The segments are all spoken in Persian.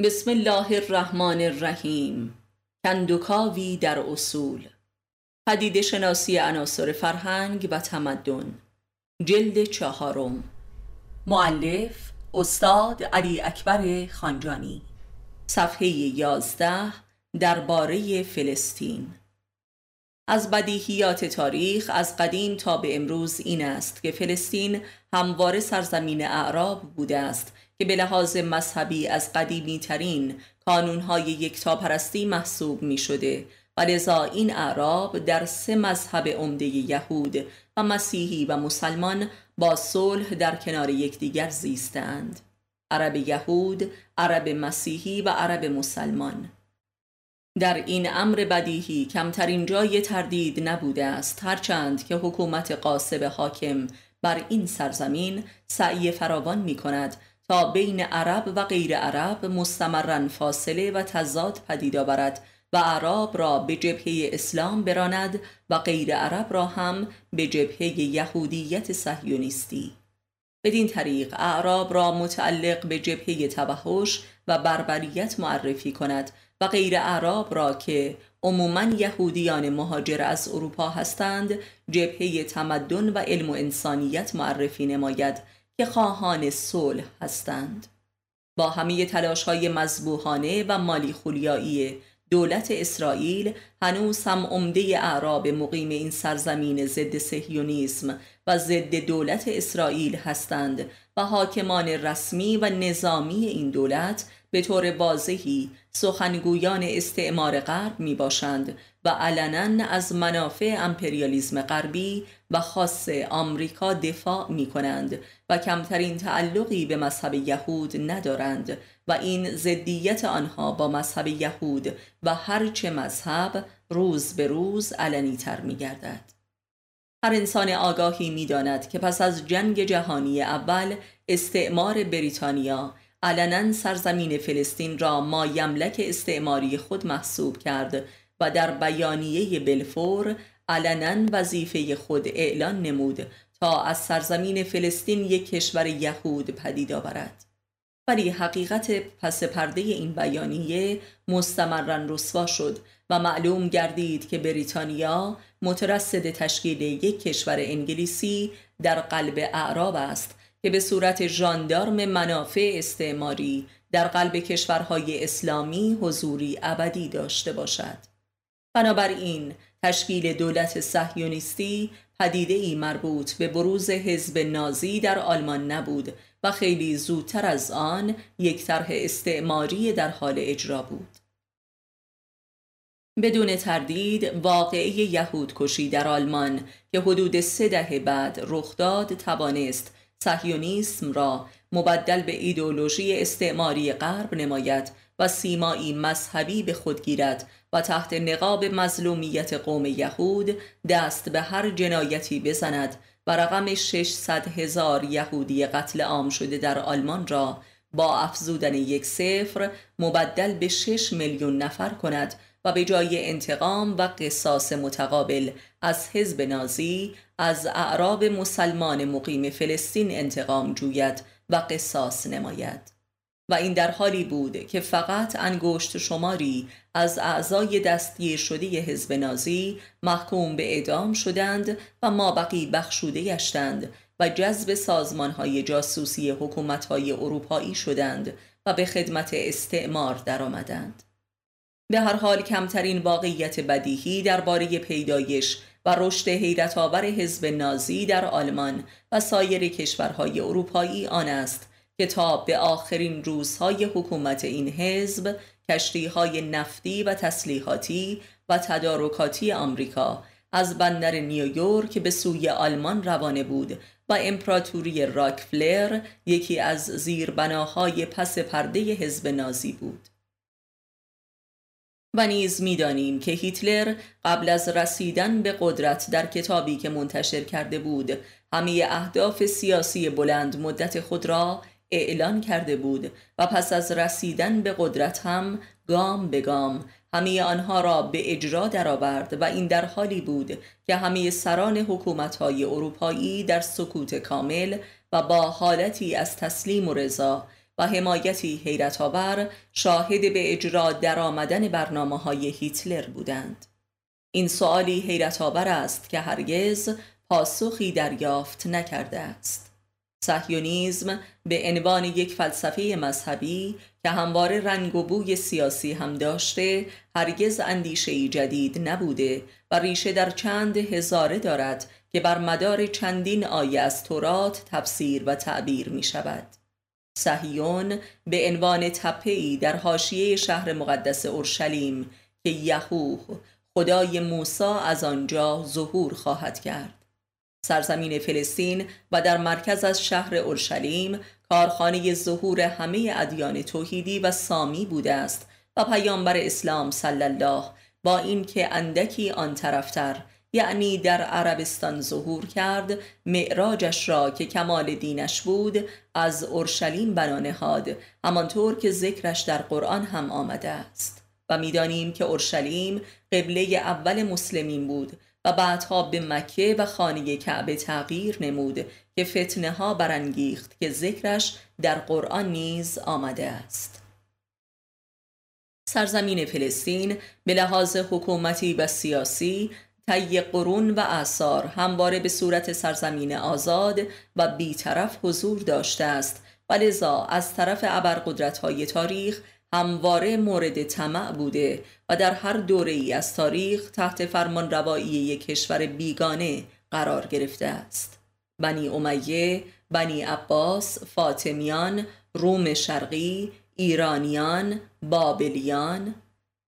بسم الله الرحمن الرحیم. کندوکاوی در اصول. پدیده شناسی عناصر فرهنگ و تمدن. جلد چهارم. معلف استاد علی اکبر خانجانی. صفحه یازده درباره فلسطین. از بدیهیات تاریخ از قدیم تا به امروز این است که فلسطین همواره سرزمین اعراب بوده است که به لحاظ مذهبی از قدیمی ترین کانونهای یکتاپرستی محسوب می شده و لذا این اعراب در سه مذهب عمده یهود و مسیحی و مسلمان با صلح در کنار یکدیگر زیستند عرب یهود، عرب مسیحی و عرب مسلمان. در این امر بدیهی کمترین جای تردید نبوده است هرچند که حکومت قاسب حاکم بر این سرزمین سعی فراوان می کند تا بین عرب و غیر عرب مستمرا فاصله و تضاد پدید آورد و عرب را به جبهه اسلام براند و غیر عرب را هم به جبهه یهودیت صهیونیستی. بدین طریق اعراب را متعلق به جبهه توحش و بربریت معرفی کند و غیر اعراب را که عموما یهودیان مهاجر از اروپا هستند جبهه تمدن و علم و انسانیت معرفی نماید که خواهان صلح هستند. با همه تلاش های مذبوحانه و مالی خولیایی دولت اسرائیل هنوز هم عمده اعراب مقیم این سرزمین ضد سهیونیسم و ضد دولت اسرائیل هستند و حاکمان رسمی و نظامی این دولت به طور واضحی سخنگویان استعمار غرب می باشند و علنا از منافع امپریالیزم غربی و خاص آمریکا دفاع می کنند و کمترین تعلقی به مذهب یهود ندارند و این زدیت آنها با مذهب یهود و هرچه مذهب روز به روز علنی تر می گردد. هر انسان آگاهی می داند که پس از جنگ جهانی اول استعمار بریتانیا علنا سرزمین فلسطین را ما یملک استعماری خود محسوب کرد و در بیانیه بلفور علنا وظیفه خود اعلان نمود تا از سرزمین فلسطین یک کشور یهود پدید آورد. ولی حقیقت پس پرده این بیانیه مستمرا رسوا شد و معلوم گردید که بریتانیا مترصد تشکیل یک کشور انگلیسی در قلب اعراب است که به صورت ژاندارم منافع استعماری در قلب کشورهای اسلامی حضوری ابدی داشته باشد. بنابراین تشکیل دولت صهیونیستی پدیده ای مربوط به بروز حزب نازی در آلمان نبود و خیلی زودتر از آن یک طرح استعماری در حال اجرا بود. بدون تردید واقعه یهود کشی در آلمان که حدود سه دهه بعد رخ داد توانست صهیونیسم را مبدل به ایدولوژی استعماری غرب نماید و سیمایی مذهبی به خود گیرد و تحت نقاب مظلومیت قوم یهود دست به هر جنایتی بزند و رقم 600 هزار یهودی قتل عام شده در آلمان را با افزودن یک صفر مبدل به 6 میلیون نفر کند و به جای انتقام و قصاص متقابل از حزب نازی از اعراب مسلمان مقیم فلسطین انتقام جوید و قصاص نماید و این در حالی بود که فقط انگشت شماری از اعضای دستگیر شده حزب نازی محکوم به اعدام شدند و ما بقی بخشوده گشتند و جذب سازمان های جاسوسی حکومت های اروپایی شدند و به خدمت استعمار درآمدند. به هر حال کمترین واقعیت بدیهی درباره پیدایش و رشد حیرت آور حزب نازی در آلمان و سایر کشورهای اروپایی آن است که تا به آخرین روزهای حکومت این حزب کشتی های نفتی و تسلیحاتی و تدارکاتی آمریکا از بندر نیویورک به سوی آلمان روانه بود و امپراتوری راکفلر یکی از زیربناهای پس پرده حزب نازی بود. و نیز می‌دانیم که هیتلر قبل از رسیدن به قدرت در کتابی که منتشر کرده بود همه اهداف سیاسی بلند مدت خود را اعلان کرده بود و پس از رسیدن به قدرت هم گام به گام همه آنها را به اجرا درآورد و این در حالی بود که همه سران حکومت‌های اروپایی در سکوت کامل و با حالتی از تسلیم و رضا و حمایتی حیرت آور شاهد به اجرا درآمدن برنامه های هیتلر بودند. این سوالی حیرت آور است که هرگز پاسخی دریافت نکرده است. سهیونیزم به عنوان یک فلسفه مذهبی که همواره رنگ و بوی سیاسی هم داشته هرگز اندیشه جدید نبوده و ریشه در چند هزاره دارد که بر مدار چندین آیه از تورات تفسیر و تعبیر می شود صهیون به عنوان تپه‌ای در حاشیه شهر مقدس اورشلیم که یهوه خدای موسی از آنجا ظهور خواهد کرد. سرزمین فلسطین و در مرکز از شهر اورشلیم کارخانه ظهور همه ادیان توحیدی و سامی بوده است و پیامبر اسلام صلی الله با اینکه اندکی آن طرفتر یعنی در عربستان ظهور کرد معراجش را که کمال دینش بود از اورشلیم بنا نهاد. همانطور که ذکرش در قرآن هم آمده است. و می‌دانیم که اورشلیم قبله اول مسلمین بود و بعدها به مکه و خانه کعبه تغییر نمود که فتنه ها برانگیخت که ذکرش در قرآن نیز آمده است. سرزمین فلسطین به لحاظ حکومتی و سیاسی طی قرون و اعثار همواره به صورت سرزمین آزاد و بیطرف حضور داشته است. و لذا از طرف ابرقدرت‌های تاریخ همواره مورد طمع بوده و در هر دوره ای از تاریخ تحت فرمان روایی یک کشور بیگانه قرار گرفته است. بنی امیه، بنی عباس، فاطمیان، روم شرقی، ایرانیان، بابلیان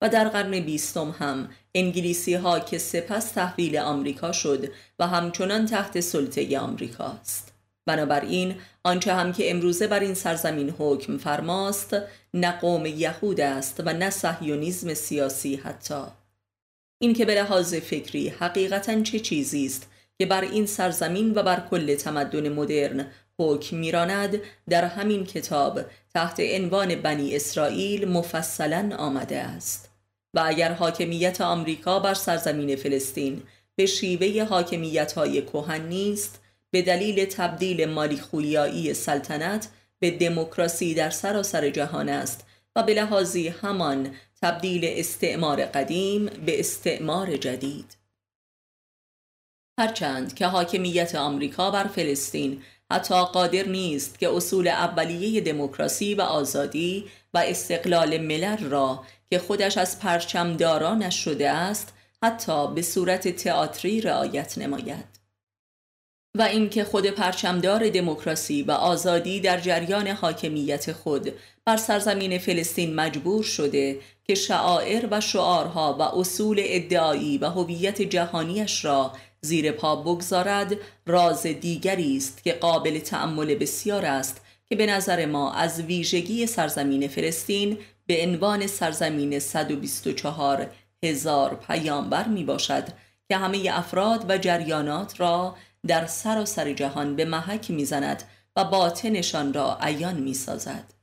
و در قرن بیستم هم انگلیسی ها که سپس تحویل آمریکا شد و همچنان تحت سلطه آمریکاست. بنابراین آنچه هم که امروزه بر این سرزمین حکم فرماست نه قوم یهود است و نه صهیونیزم سیاسی حتی این که به لحاظ فکری حقیقتا چه چیزی است که بر این سرزمین و بر کل تمدن مدرن حکم میراند در همین کتاب تحت عنوان بنی اسرائیل مفصلا آمده است و اگر حاکمیت آمریکا بر سرزمین فلسطین به شیوه حاکمیت های کوهن نیست به دلیل تبدیل مالیخولیایی سلطنت به دموکراسی در سراسر جهان است و به لحاظی همان تبدیل استعمار قدیم به استعمار جدید. هرچند که حاکمیت آمریکا بر فلسطین حتی قادر نیست که اصول اولیه دموکراسی و آزادی و استقلال ملل را که خودش از پرچمدارانش شده است حتی به صورت تئاتری رعایت نماید. و اینکه خود پرچمدار دموکراسی و آزادی در جریان حاکمیت خود بر سرزمین فلسطین مجبور شده که شعائر و شعارها و اصول ادعایی و هویت جهانیش را زیر پا بگذارد راز دیگری است که قابل تأمل بسیار است که به نظر ما از ویژگی سرزمین فلسطین به عنوان سرزمین 124 هزار پیامبر می باشد که همه افراد و جریانات را در سراسر جهان به محک می‌زند و باطنشان را عیان می‌سازد.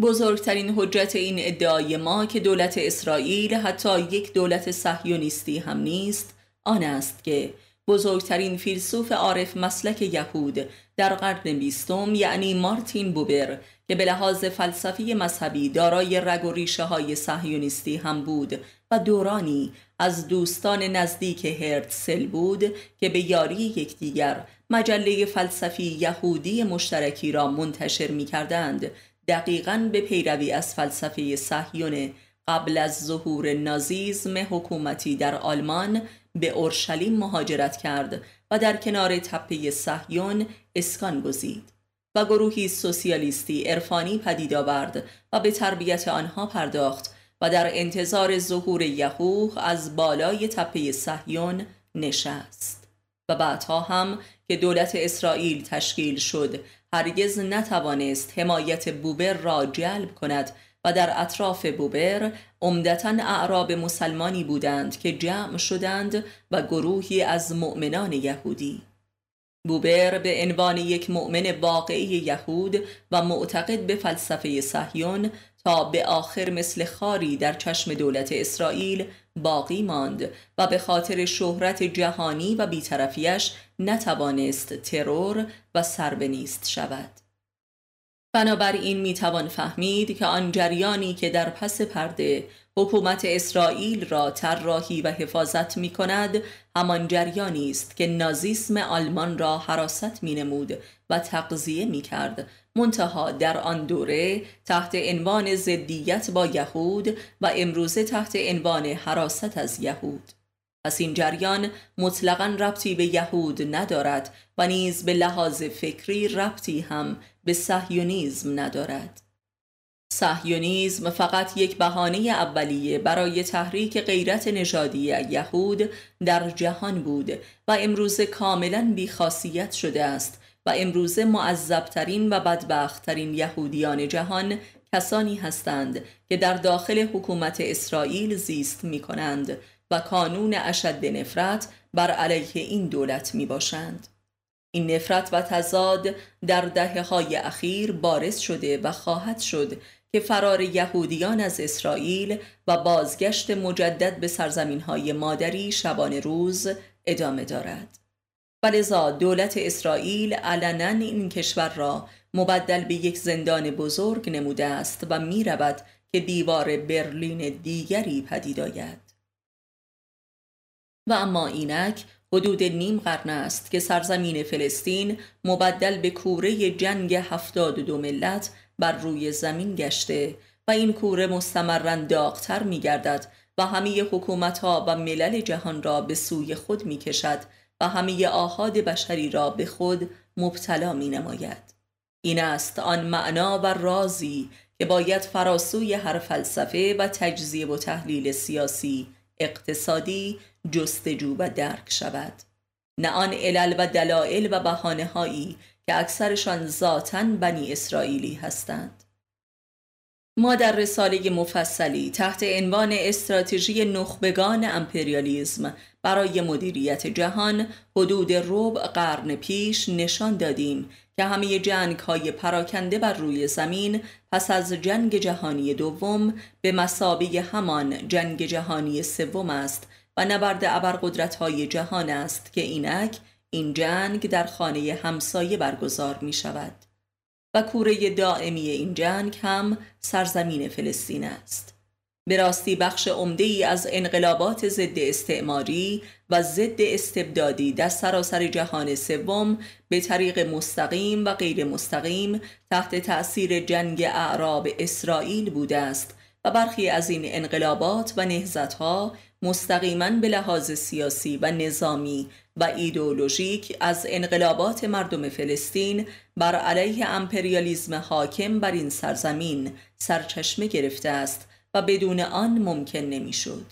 بزرگترین حجت این ادعای ما که دولت اسرائیل حتی یک دولت صهیونیستی هم نیست آن است که بزرگترین فیلسوف عارف مسلک یهود در قرن بیستم یعنی مارتین بوبر که به لحاظ فلسفی مذهبی دارای رگ و ریشه های صهیونیستی هم بود و دورانی از دوستان نزدیک هرتسل بود که به یاری یکدیگر مجله فلسفی یهودی مشترکی را منتشر می کردند دقیقا به پیروی از فلسفه صهیون قبل از ظهور نازیزم حکومتی در آلمان به اورشلیم مهاجرت کرد و در کنار تپه صهیون اسکان گزید. و گروهی سوسیالیستی عرفانی پدید آورد و به تربیت آنها پرداخت و در انتظار ظهور یهوه از بالای تپه صهیون نشست. و بعدها هم که دولت اسرائیل تشکیل شد هرگز نتوانست حمایت بوبر را جلب کند و در اطراف بوبر عمدتا اعراب مسلمانی بودند که جمع شدند و گروهی از مؤمنان یهودی. بوبر به عنوان یک مؤمن واقعی یهود و معتقد به فلسفه صهیون تا به آخر مثل خاری در چشم دولت اسرائیل باقی ماند و به خاطر شهرت جهانی و بیطرفیش نتوانست ترور و سربنیست شود. بنابراین می‌توان فهمید که آن جریانی که در پس پرده حکومت اسرائیل را طراحی و حفاظت می کند همان جریانی است که نازیسم آلمان را حراست می نمود و تقضیه می کرد منتها در آن دوره تحت عنوان زدیت با یهود و امروزه تحت عنوان حراست از یهود. پس این جریان مطلقا ربطی به یهود ندارد و نیز به لحاظ فکری ربطی هم به سهیونیزم ندارد. سهیونیزم فقط یک بهانه اولیه برای تحریک غیرت نژادی یهود در جهان بود و امروزه کاملا بیخاصیت شده است و امروزه معذبترین و بدبختترین یهودیان جهان کسانی هستند که در داخل حکومت اسرائیل زیست می کنند و کانون اشد نفرت بر علیه این دولت می باشند. این نفرت و تضاد در دهه های اخیر بارز شده و خواهد شد که فرار یهودیان از اسرائیل و بازگشت مجدد به سرزمین های مادری شبان روز ادامه دارد. ولذا دولت اسرائیل علنا این کشور را مبدل به یک زندان بزرگ نموده است و می رود که دیوار برلین دیگری پدید آید. و اما اینک حدود نیم قرن است که سرزمین فلسطین مبدل به کوره جنگ هفتاد دو ملت بر روی زمین گشته و این کوره مستمرن داغتر می گردد و همه حکومت ها و ملل جهان را به سوی خود می کشد و همه آهاد بشری را به خود مبتلا می نماید. این است آن معنا و رازی که باید فراسوی هر فلسفه و تجزیه و تحلیل سیاسی اقتصادی جستجو و درک شود نه آن علل و دلایل و بحانه هایی که اکثرشان ذاتا بنی اسرائیلی هستند. ما در رساله مفصلی تحت عنوان استراتژی نخبگان امپریالیزم برای مدیریت جهان حدود ربع قرن پیش نشان دادیم که همه جنگ های پراکنده بر روی زمین پس از جنگ جهانی دوم به مسابه همان جنگ جهانی سوم است و نبرد ابرقدرت های جهان است که اینک این جنگ در خانه همسایه برگزار می شود و کوره دائمی این جنگ هم سرزمین فلسطین است. به راستی بخش عمده ای از انقلابات ضد استعماری و ضد استبدادی در سراسر جهان سوم به طریق مستقیم و غیر مستقیم تحت تأثیر جنگ اعراب اسرائیل بوده است و برخی از این انقلابات و نهزتها مستقیما به لحاظ سیاسی و نظامی و ایدئولوژیک از انقلابات مردم فلسطین بر علیه امپریالیزم حاکم بر این سرزمین سرچشمه گرفته است و بدون آن ممکن نمی‌شد.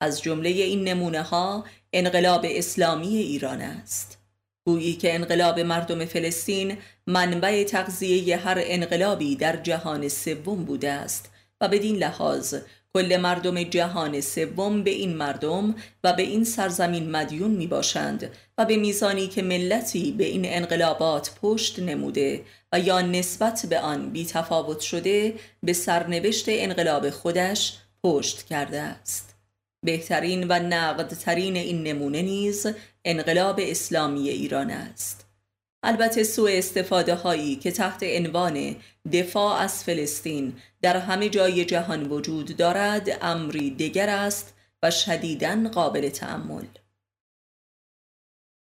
از جمله این نمونه ها انقلاب اسلامی ایران است. گویی که انقلاب مردم فلسطین منبع تغذیه هر انقلابی در جهان سوم بوده است و بدین لحاظ کل مردم جهان سوم به این مردم و به این سرزمین مدیون می باشند و به میزانی که ملتی به این انقلابات پشت نموده و یا نسبت به آن بی تفاوت شده به سرنوشت انقلاب خودش پشت کرده است. بهترین و نقدترین این نمونه نیز انقلاب اسلامی ایران است. البته سوء استفاده هایی که تحت عنوان دفاع از فلسطین در همه جای جهان وجود دارد امری دیگر است و شدیداً قابل تعمل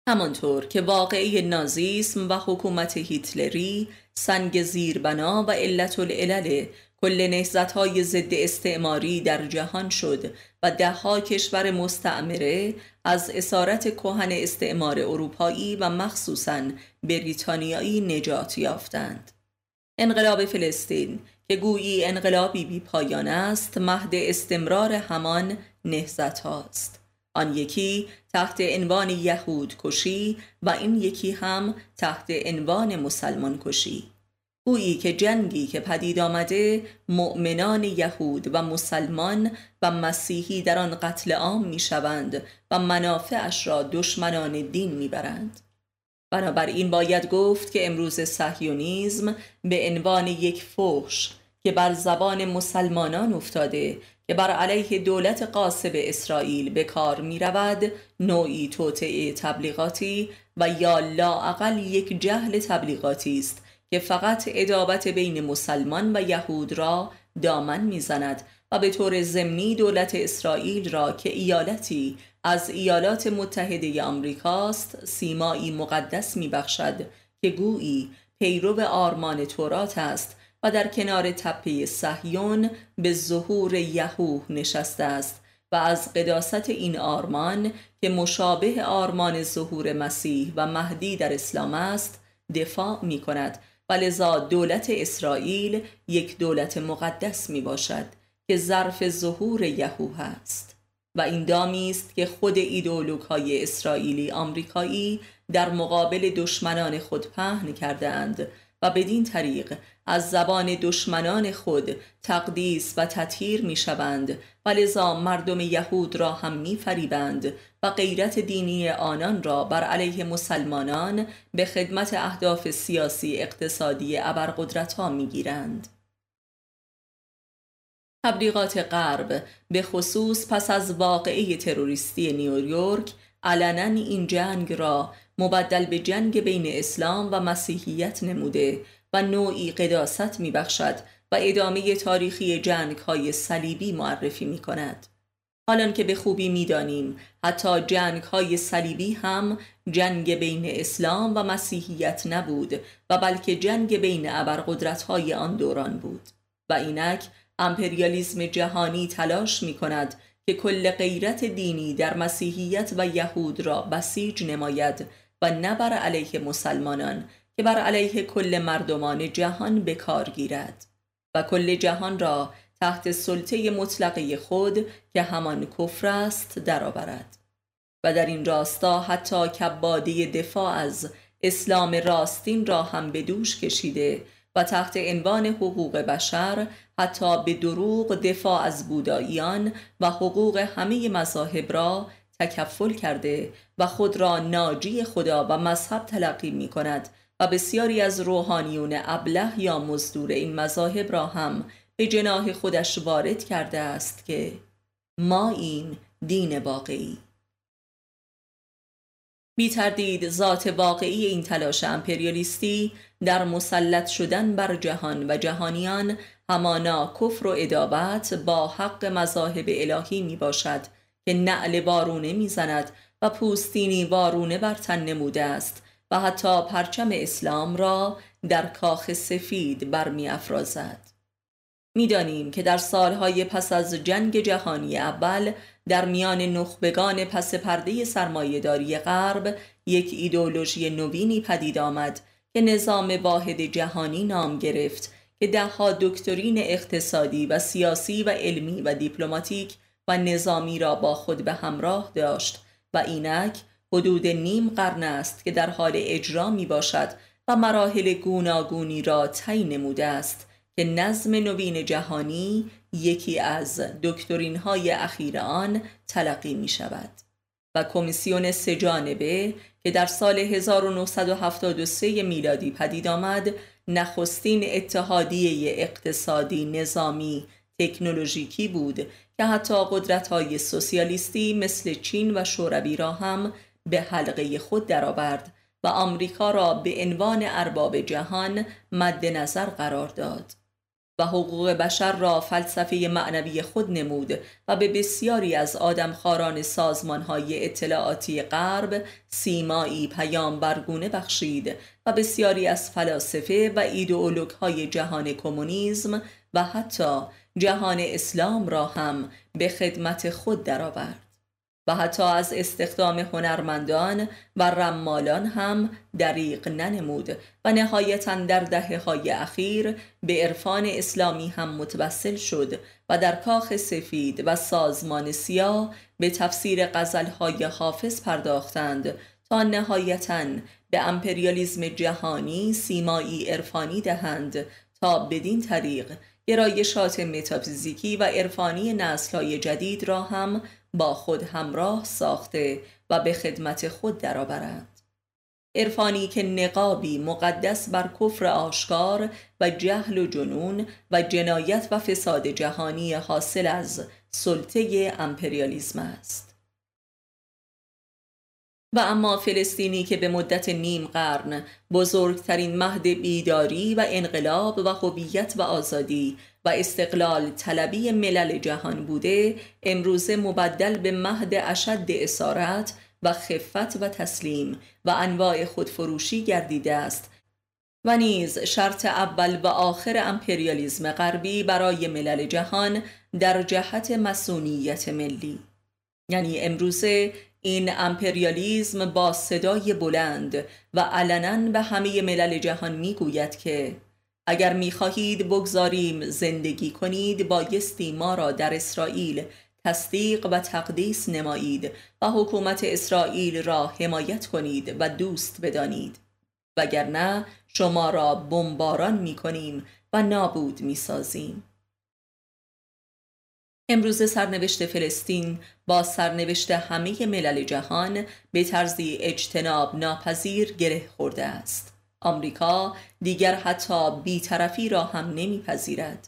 همانطور که واقعی نازیسم و حکومت هیتلری سنگ زیربنا و علت العلل کل نهزت های ضد استعماری در جهان شد و دهها کشور مستعمره از اسارت کهن استعمار اروپایی و مخصوصاً بریتانیایی نجات یافتند. انقلاب فلسطین که گویی انقلابی بی پایان است مهد استمرار همان نهزت هاست. آن یکی تحت عنوان یهود کشی و این یکی هم تحت عنوان مسلمان کشی گویی که جنگی که پدید آمده مؤمنان یهود و مسلمان و مسیحی در آن قتل عام می شوند و منافعش را دشمنان دین می برند. بنابراین باید گفت که امروز صهیونیزم به عنوان یک فوش که بر زبان مسلمانان افتاده که بر علیه دولت قاسب اسرائیل به کار می رود نوعی توطعه تبلیغاتی و یا لاعقل یک جهل تبلیغاتی است که فقط ادابت بین مسلمان و یهود را دامن می‌زند و به طور ضمنی دولت اسرائیل را که ایالتی از ایالات متحده آمریکاست سیمایی مقدس میبخشد که گویی پیرو آرمان تورات است و در کنار تپه صهیون به ظهور یهوه نشسته است و از قداست این آرمان که مشابه آرمان ظهور مسیح و مهدی در اسلام است دفاع می کند و لذا دولت اسرائیل یک دولت مقدس می باشد که ظرف ظهور یهوه است و این دامی است که خود ایدئولوگ های اسرائیلی آمریکایی در مقابل دشمنان خود پهن کرده اند و بدین طریق از زبان دشمنان خود تقدیس و تطهیر می شوند و لذا مردم یهود را هم می فریبند و غیرت دینی آنان را بر علیه مسلمانان به خدمت اهداف سیاسی اقتصادی ابرقدرت ها می گیرند. تبلیغات غرب به خصوص پس از واقعه تروریستی نیویورک علنا این جنگ را مبدل به جنگ بین اسلام و مسیحیت نموده و نوعی قداست می بخشد و ادامه تاریخی جنگ های صلیبی معرفی می کند. حالان که به خوبی می‌دانیم حتی جنگ های صلیبی هم جنگ بین اسلام و مسیحیت نبود و بلکه جنگ بین ابرقدرت های آن دوران بود و اینک امپریالیزم جهانی تلاش می کند که کل غیرت دینی در مسیحیت و یهود را بسیج نماید و نه بر علیه مسلمانان که بر علیه کل مردمان جهان به کار گیرد و کل جهان را تحت سلطه مطلقه خود که همان کفر است درآورد. و در این راستا حتی کبادی دفاع از اسلام راستین را هم به دوش کشیده و تحت عنوان حقوق بشر حتی به دروغ دفاع از بوداییان و حقوق همه مذاهب را تکفل کرده و خود را ناجی خدا و مذهب تلقی می کند و بسیاری از روحانیون ابله یا مزدور این مذاهب را هم به جناه خودش وارد کرده است که ما این دین واقعی. بی تردید ذات واقعی این تلاش امپریالیستی در مسلط شدن بر جهان و جهانیان همانا کفر و ادابت با حق مذاهب الهی می باشد که نعل وارونه می‌زند و پوستینی وارونه بر تن نموده است. و حتی پرچم اسلام را در کاخ سفید برمی افرازد. می‌دانیم که در سالهای پس از جنگ جهانی اول در میان نخبگان پس پرده سرمایهداری غرب یک ایدولوژی نوینی پدید آمد که نظام واحد جهانی نام گرفت که دهها دکترین اقتصادی و سیاسی و علمی و دیپلماتیک و نظامی را با خود به همراه داشت و اینک حدود نیم قرن است که در حال اجرا می باشد و مراحل گوناگونی را تعیین نموده است که نظم نوین جهانی یکی از دکترین های اخیر آن تلقی می شود و کمیسیون سه جانبه که در سال 1973 میلادی پدید آمد نخستین اتحادیه اقتصادی نظامی تکنولوژیکی بود که حتی قدرت های سوسیالیستی مثل چین و شوروی را هم به حلقه خود درآورد و آمریکا را به عنوان ارباب جهان مد نظر قرار داد و حقوق بشر را فلسفه معنوی خود نمود و به بسیاری از آدمخواران های اطلاعاتی غرب سیمایی پیام برگونه بخشید و بسیاری از فلاسفه و ایدئولوگ های جهان کمونیسم و حتی جهان اسلام را هم به خدمت خود درآورد. و حتی از استخدام هنرمندان و رمالان هم دریق ننمود و نهایتا در دهه های اخیر به عرفان اسلامی هم متوسل شد و در کاخ سفید و سازمان سیاه به تفسیر های حافظ پرداختند تا نهایتا به امپریالیزم جهانی سیمایی عرفانی دهند تا بدین طریق گرایشات متافیزیکی و عرفانی نسلهای جدید را هم با خود همراه ساخته و به خدمت خود درآورند. عرفانی که نقابی مقدس بر کفر آشکار و جهل و جنون و جنایت و فساد جهانی حاصل از سلطه امپریالیزم است. و اما فلسطینی که به مدت نیم قرن بزرگترین مهد بیداری و انقلاب و هویت و آزادی و استقلال طلبی ملل جهان بوده امروزه مبدل به مهد اشد اسارت و خفت و تسلیم و انواع خودفروشی گردیده است. و نیز شرط اول و آخر امپریالیزم غربی برای ملل جهان در جهت مسئولیت ملی. یعنی امروزه این امپریالیزم با صدای بلند و علنا به همه ملل جهان می‌گوید که اگر می‌خواهید بگذاریم زندگی کنید بایستی ما را در اسرائیل تصدیق و تقدیس نمایید و حکومت اسرائیل را حمایت کنید و دوست بدانید وگرنه شما را بمباران می کنیم و نابود می سازیم. امروز سرنوشت فلسطین با سرنوشت همه ملل جهان به طرزی اجتناب ناپذیر گره خورده است. آمریکا دیگر حتی بیطرفی را هم نمیپذیرد.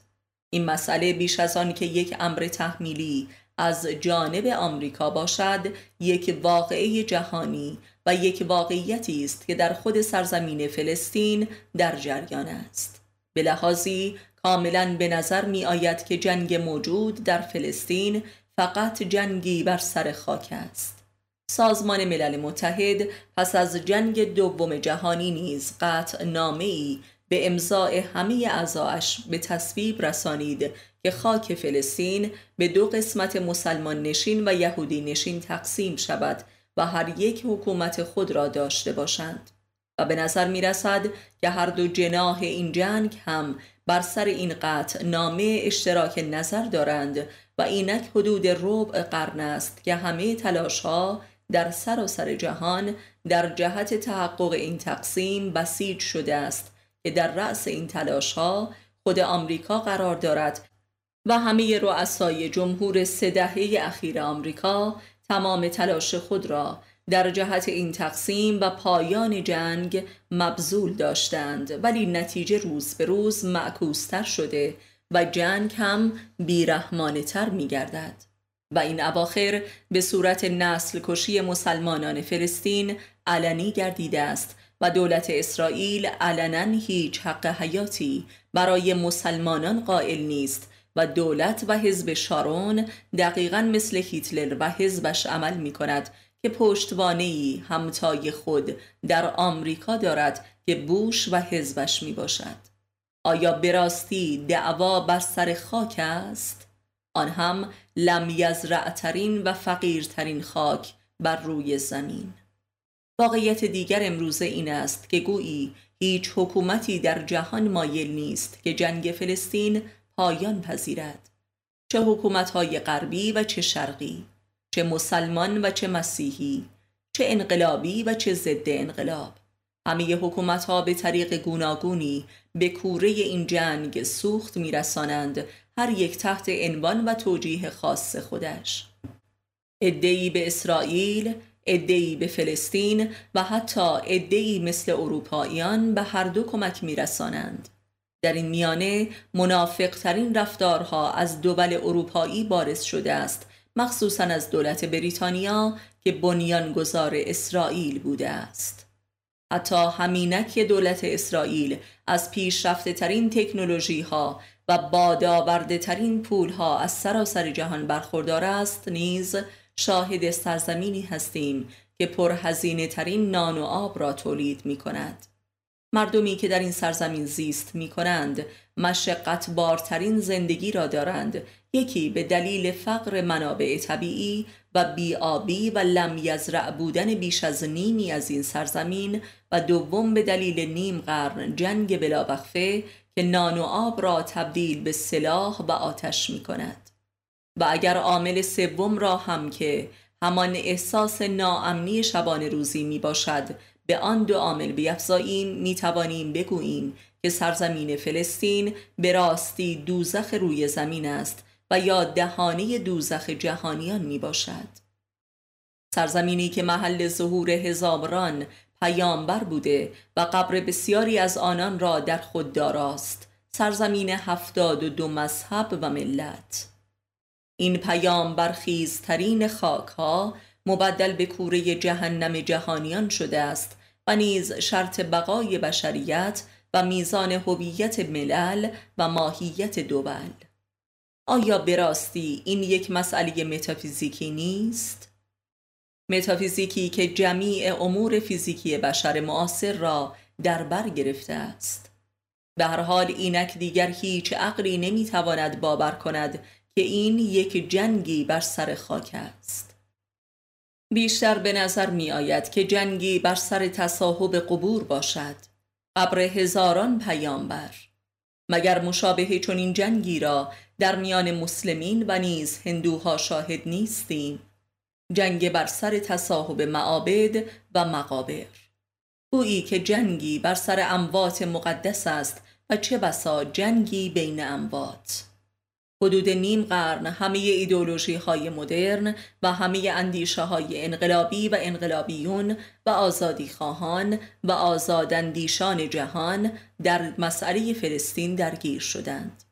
این مسئله بیش از آن که یک امر تحمیلی از جانب آمریکا باشد یک واقعه جهانی و یک واقعیتی است که در خود سرزمین فلسطین در جریان است به لحاظی کاملا به نظر می آید که جنگ موجود در فلسطین فقط جنگی بر سر خاک است سازمان ملل متحد پس از جنگ دوم جهانی نیز قطع نامه ای به امضاع همه اعضاش به تصویب رسانید که خاک فلسطین به دو قسمت مسلمان نشین و یهودی نشین تقسیم شود و هر یک حکومت خود را داشته باشند. و به نظر می رسد که هر دو جناح این جنگ هم بر سر این قطع نامه اشتراک نظر دارند و اینک حدود ربع قرن است که همه تلاش ها در سراسر جهان در جهت تحقق این تقسیم بسیج شده است که در رأس این تلاش ها خود آمریکا قرار دارد و همه رؤسای جمهور سه دهه اخیر آمریکا تمام تلاش خود را در جهت این تقسیم و پایان جنگ مبذول داشتند ولی نتیجه روز به روز معکوستر شده و جنگ هم بیرحمانه تر می گردد. و این اواخر به صورت نسل کشی مسلمانان فلسطین علنی گردیده است و دولت اسرائیل علنا هیچ حق حیاتی برای مسلمانان قائل نیست و دولت و حزب شارون دقیقا مثل هیتلر و حزبش عمل می کند که پشتوانهی همتای خود در آمریکا دارد که بوش و حزبش می باشد آیا براستی دعوا بر سر خاک است؟ آن هم لم یزرعترین و فقیرترین خاک بر روی زمین. واقعیت دیگر امروزه این است که گویی هیچ حکومتی در جهان مایل نیست که جنگ فلسطین پایان پذیرد. چه حکومتهای غربی و چه شرقی چه مسلمان و چه مسیحی چه انقلابی و چه ضد انقلاب. همه حکومت ها به طریق گوناگونی به کوره این جنگ سوخت میرسانند هر یک تحت عنوان و توجیه خاص خودش. ادهی به اسرائیل ادهی به فلسطین و حتی ادهی مثل اروپاییان به هر دو کمک میرسانند. در این میانه منافقترین رفتارها از دول اروپایی بارز شده است مخصوصا از دولت بریتانیا که بنیانگذار اسرائیل بوده است. حتی همینک دولت اسرائیل از پیشرفته ترین تکنولوژی ها و بادآورده ترین پول ها از سراسر جهان برخوردار است نیز شاهد سرزمینی هستیم که پرهزینه ترین نان و آب را تولید می کند مردمی که در این سرزمین زیست می کنند مشقت بارترین زندگی را دارند. یکی به دلیل فقر منابع طبیعی و بیابی و لم یزرع بودن بیش از نیمی از این سرزمین و دوم به دلیل نیم قرن جنگ بلاوقفه که نان و آب را تبدیل به سلاح و آتش می کند و اگر عامل سوم را هم که همان احساس ناامنی شبان روزی می باشد به آن دو عامل بیفزاییم می توانیم بگوییم که سرزمین فلسطین به راستی دوزخ روی زمین است و یا دهانه دوزخ جهانیان می باشد. سرزمینی که محل ظهور هزاران پیامبر بوده و قبر بسیاری از آنان را در خود داراست سرزمین هفتاد و دو مذهب و ملت این پیامبر خیزترین خاک ها مبدل به کوره جهنم جهانیان شده است و نیز شرط بقای بشریت و میزان هویت ملل و ماهیت دول آیا براستی این یک مسئله متافیزیکی نیست؟ متافیزیکی که جمیع امور فیزیکی بشر معاصر را در بر گرفته است. به هر حال اینک دیگر هیچ عقلی نمی‌تواند باور کند که این یک جنگی بر سر خاک است. بیشتر به نظر می آید که جنگی بر سر تصاحب قبور باشد. قبر هزاران پیامبر. مگر مشابه چنین جنگی را در میان مسلمین و نیز هندوها شاهد نیستیم. جنگ بر سر تصاحب معابد و مقابر. گویی که جنگی بر سر اموات مقدس است و چه بسا جنگی بین اموات. حدود نیم قرن همه ایدولوژی های مدرن و همه اندیشه های انقلابی و انقلابیون و آزادی خواهان و آزاداندیشان جهان در مسئله فلسطین درگیر شدند.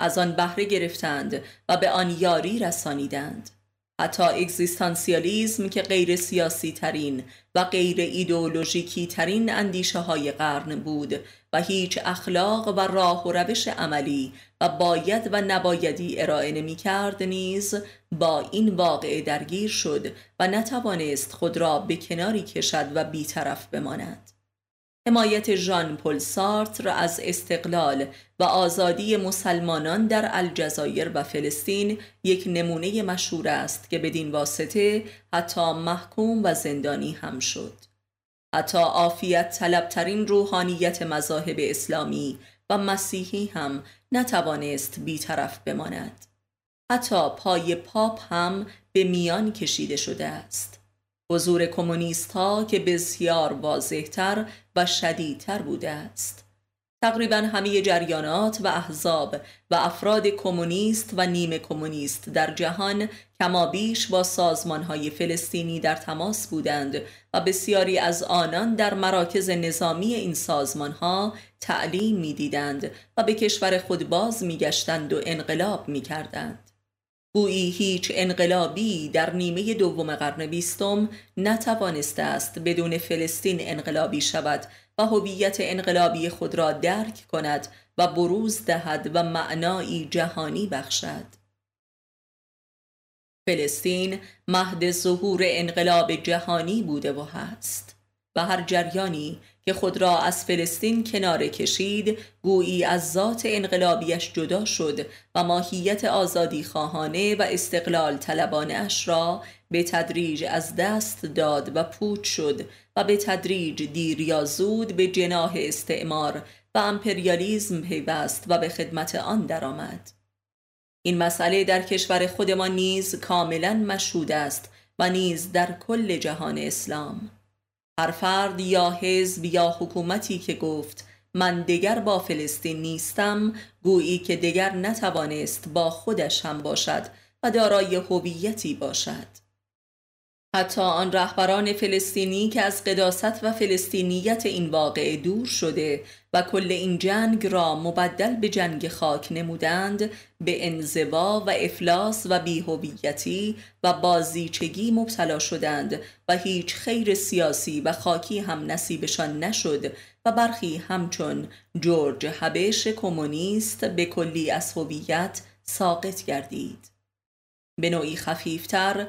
از آن بهره گرفتند و به آن یاری رسانیدند. حتی اگزیستانسیالیزم که غیر سیاسی ترین و غیر ایدئولوژیکی ترین اندیشه های قرن بود و هیچ اخلاق و راه و روش عملی و باید و نبایدی ارائه نمی کرد نیز با این واقعه درگیر شد و نتوانست خود را به کناری کشد و بیطرف بماند. حمایت ژان پل سارتر از استقلال و آزادی مسلمانان در الجزایر و فلسطین یک نمونه مشهور است که بدین واسطه حتی محکوم و زندانی هم شد. حتی عافیت طلبترین روحانیت مذاهب اسلامی و مسیحی هم نتوانست بیطرف بماند. حتی پای پاپ هم به میان کشیده شده است. حضور کمونیست ها که بسیار واضحتر و شدیدتر بوده است تقریبا همه جریانات و احزاب و افراد کمونیست و نیمه کمونیست در جهان کما بیش با سازمان های فلسطینی در تماس بودند و بسیاری از آنان در مراکز نظامی این سازمان ها تعلیم می دیدند و به کشور خود باز می گشتند و انقلاب می کردند. گویی هیچ انقلابی در نیمه دوم قرن بیستم نتوانسته است بدون فلسطین انقلابی شود و هویت انقلابی خود را درک کند و بروز دهد و معنایی جهانی بخشد. فلسطین مهد ظهور انقلاب جهانی بوده و هست و هر جریانی که خود را از فلسطین کنار کشید گویی از ذات انقلابیش جدا شد و ماهیت آزادی خواهانه و استقلال طلبانه اش را به تدریج از دست داد و پوچ شد و به تدریج دیر یا زود به جناه استعمار و امپریالیزم پیوست و به خدمت آن درآمد. این مسئله در کشور خودمان نیز کاملا مشهود است و نیز در کل جهان اسلام هر فرد یا حزب یا حکومتی که گفت من دیگر با فلسطین نیستم گویی که دیگر نتوانست با خودش هم باشد و دارای هویتی باشد. حتی آن رهبران فلسطینی که از قداست و فلسطینیت این واقعه دور شده و کل این جنگ را مبدل به جنگ خاک نمودند به انزوا و افلاس و بیهویتی و بازیچگی مبتلا شدند و هیچ خیر سیاسی و خاکی هم نصیبشان نشد و برخی همچون جورج هبش کمونیست به کلی از هویت ساقط گردید. به نوعی خفیفتر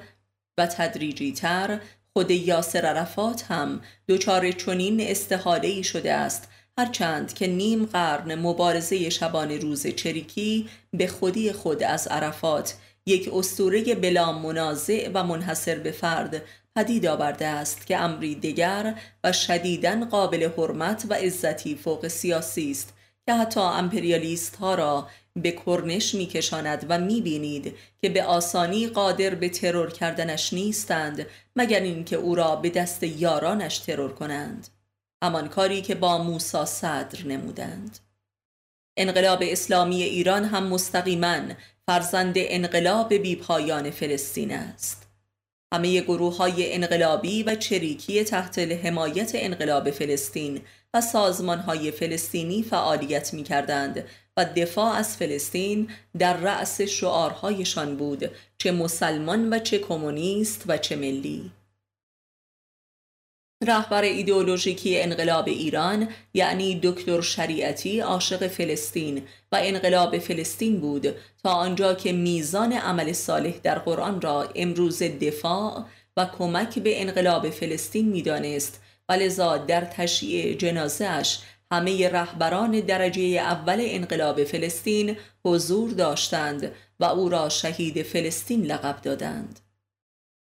و تدریجی تر خود یاسر عرفات هم دچار چنین استحاله ای شده است هرچند که نیم قرن مبارزه شبان روز چریکی به خودی خود از عرفات یک استوره بلا منازع و منحصر به فرد پدید آورده است که امری دیگر و شدیداً قابل حرمت و عزتی فوق سیاسی است که حتی امپریالیست ها را به کرنش میکشاند و می‌بینید که به آسانی قادر به ترور کردنش نیستند مگر اینکه او را به دست یارانش ترور کنند. همان کاری که با موسا صدر نمودند. انقلاب اسلامی ایران هم مستقیما فرزند انقلاب بیپایان فلسطین است. همه گروه های انقلابی و چریکی تحت حمایت انقلاب فلسطین و سازمان های فلسطینی فعالیت می کردند و دفاع از فلسطین در رأس شعارهایشان بود چه مسلمان و چه کمونیست و چه ملی. رهبر ایدئولوژیکی انقلاب ایران یعنی دکتر شریعتی عاشق فلسطین و انقلاب فلسطین بود. تا آنجا که میزان عمل صالح در قرآن را امروز دفاع و کمک به انقلاب فلسطین می‌دانست و در تشییع جنازهش همه رهبران درجه اول انقلاب فلسطین حضور داشتند و او را شهید فلسطین لقب دادند.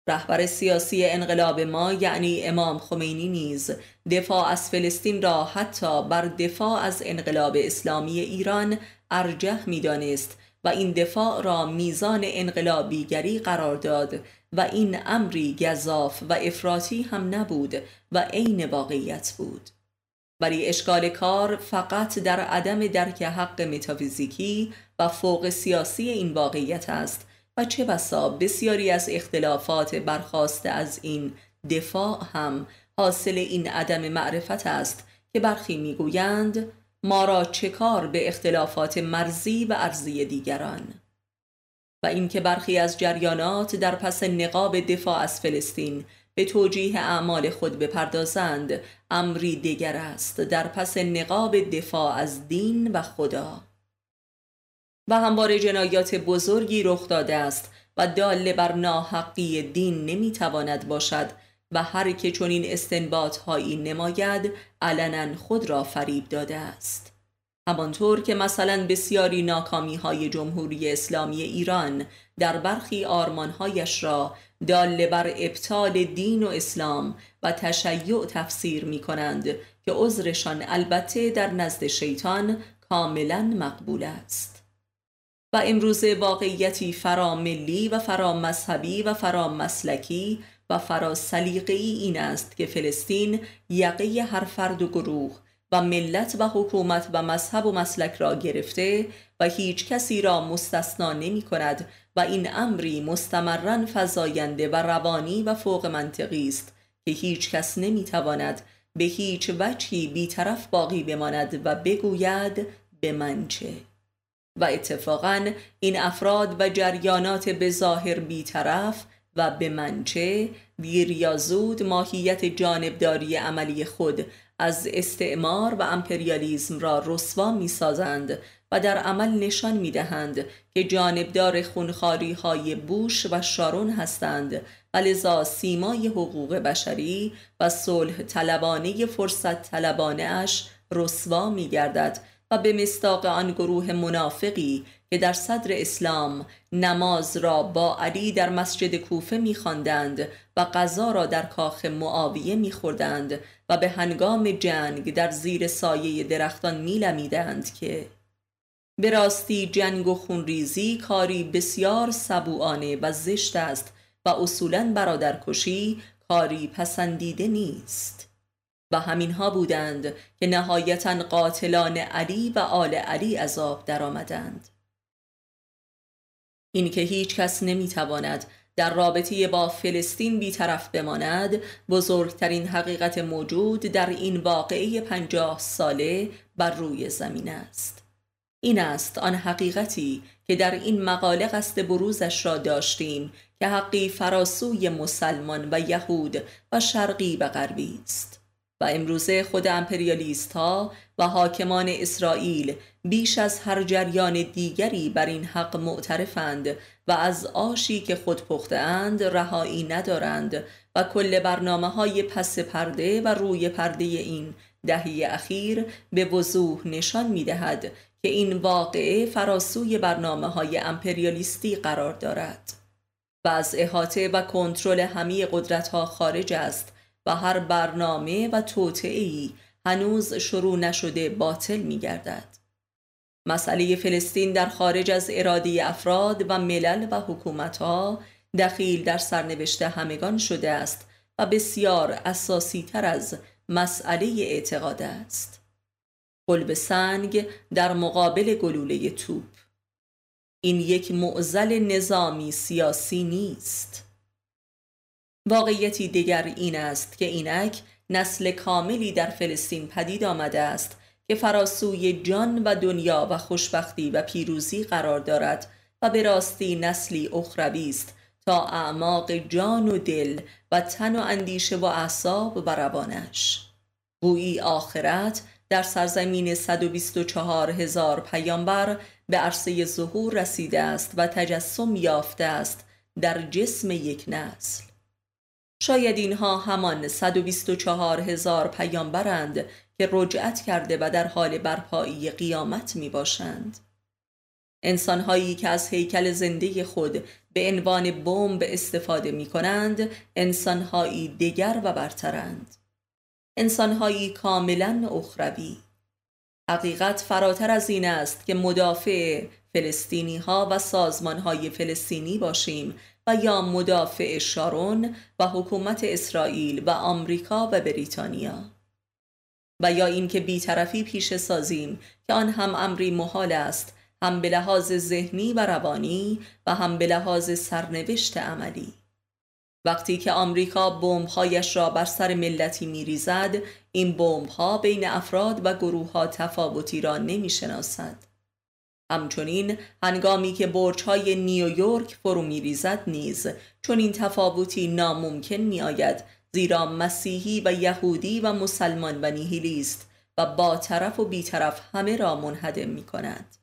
رهبر سیاسی انقلاب ما یعنی امام خمینی نیز دفاع از فلسطین را حتی بر دفاع از انقلاب اسلامی ایران ارجح می‌دانست و این دفاع را میزان انقلابیگری قرار داد و این امری گذاف و افراطی هم نبود و عین واقعیت بود. ولی اشکال کار فقط در عدم درک حق متافیزیکی و فوق سیاسی این واقعیت است و چه بسا بسیاری از اختلافات برخواسته از این دفاع هم حاصل این عدم معرفت است که برخی می‌گویند ما را چه کار به اختلافات مرزی و ارزی دیگران؟ و اینکه برخی از جریانات در پس نقاب دفاع از فلسطین به توجیه اعمال خود بپردازند امری دیگر است در پس نقاب دفاع از دین و خدا. و همواره جنایات بزرگی رخ داده است و داله بر ناحقی دین نمی‌تواند باشد و هر که چنین استنباط هایی نماید علنا خود را فریب داده است. همانطور که مثلا بسیاری ناکامی های جمهوری اسلامی ایران در برخی آرمانهایش را داله بر ابطال دین و اسلام و تشیع تفسیر می کنند که عذرشان البته در نزد شیطان کاملا مقبول است. و امروز واقعیتی فراملی و فرامذهبی و فرامسلکی و فرا این است که فلسطین یقه هر فرد و گروه و ملت و حکومت و مذهب و مسلک را گرفته و هیچ کسی را مستثنا نمی کند و این امری مستمرا فزاینده و روانی و فوق منطقی است که هیچ کس نمی تواند به هیچ وجهی بیطرف باقی بماند و بگوید به من چه. و اتفاقا این افراد و جریانات به ظاهر بیطرف و به منچه دیر یا زود ماهیت جانبداری عملی خود از استعمار و امپریالیزم را رسوا می سازند و در عمل نشان می دهند که جانبدار خونخاری های بوش و شارون هستند. و لذا سیمای حقوق بشری و صلح طلبانه فرصت طلبانه اش رسوا می گردد و به مستاق آن گروه منافقی که در صدر اسلام نماز را با علی در مسجد کوفه میخواندند و غذا را در کاخ معاویه میخوردند به هنگام جنگ در زیر سایه درختان میلمیدند که به راستی جنگ و خونریزی کاری بسیار سبوانه و زشت است و اصولا برادرکشی کاری پسندیده نیست. و همینها بودند که نهایتا قاتلان علی و آل علی عذاب درآمدند. این که هیچ کس نمی‌تواند در رابطه با فلسطین بیطرف بماند بزرگترین حقیقت موجود در این واقعه پنجاه ساله بر روی زمین است. این است آن حقیقتی که در این مقاله قصد بروزش را داشتیم که حقی فراسوی مسلمان و یهود و شرقی و غربی است. و امروزه خود امپریالیست ها و حاکمان اسرائیل بیش از هر جریان دیگری بر این حق معترفند و از آشی که خود پخته رهایی ندارند و کل برنامه های پس پرده و روی پرده این دهی اخیر به وضوح نشان می دهد که این واقعه فراسوی برنامه های امپریالیستی قرار دارد و از احاطه و کنترل همه قدرت ها خارج است و هر برنامه و توطعه‌ای هنوز شروع نشده باطل می گردد. مسئله فلسطین در خارج از اراده افراد و ملل و حکومتها دخیل در سرنوشت همگان شده است و بسیار اساسی تر از مسئله اعتقاد است. قلب سنگ در مقابل گلوله توپ این یک معزل نظامی سیاسی نیست واقعیتی دیگر این است که اینک نسل کاملی در فلسطین پدید آمده است که فراسوی جان و دنیا و خوشبختی و پیروزی قرار دارد و به راستی نسلی اخروی است تا اعماق جان و دل و تن و اندیشه و اعصاب و روانش. گویی آخرت در سرزمین 124 هزار پیامبر به عرصه ظهور رسیده است و تجسم یافته است در جسم یک نسل. شاید اینها همان 124 هزار پیامبرند که رجعت کرده و در حال برپایی قیامت می باشند انسانهایی که از هیکل زنده خود به عنوان بمب استفاده می کنند انسانهایی دیگر و برترند. انسانهایی کاملا اخروی. حقیقت فراتر از این است که مدافع فلسطینی ها و سازمان های فلسطینی باشیم و یا مدافع شارون و حکومت اسرائیل و آمریکا و بریتانیا. و یا اینکه بیطرفی پیش سازیم که آن هم امری محال است هم به لحاظ ذهنی و روانی و هم به لحاظ سرنوشت عملی. وقتی که آمریکا بمب‌هایش را بر سر ملتی می‌ریزد این بمب‌ها بین افراد و گروه‌ها تفاوتی را نمی‌شناسد. همچنین هنگامی که برج‌های نیویورک فرو می‌ریزد نیز چون این تفاوتی ناممکن می‌آید زیرا مسیحی و یهودی و مسلمان و نیهیلیست و با طرف و بیطرف همه را منهدم می کند.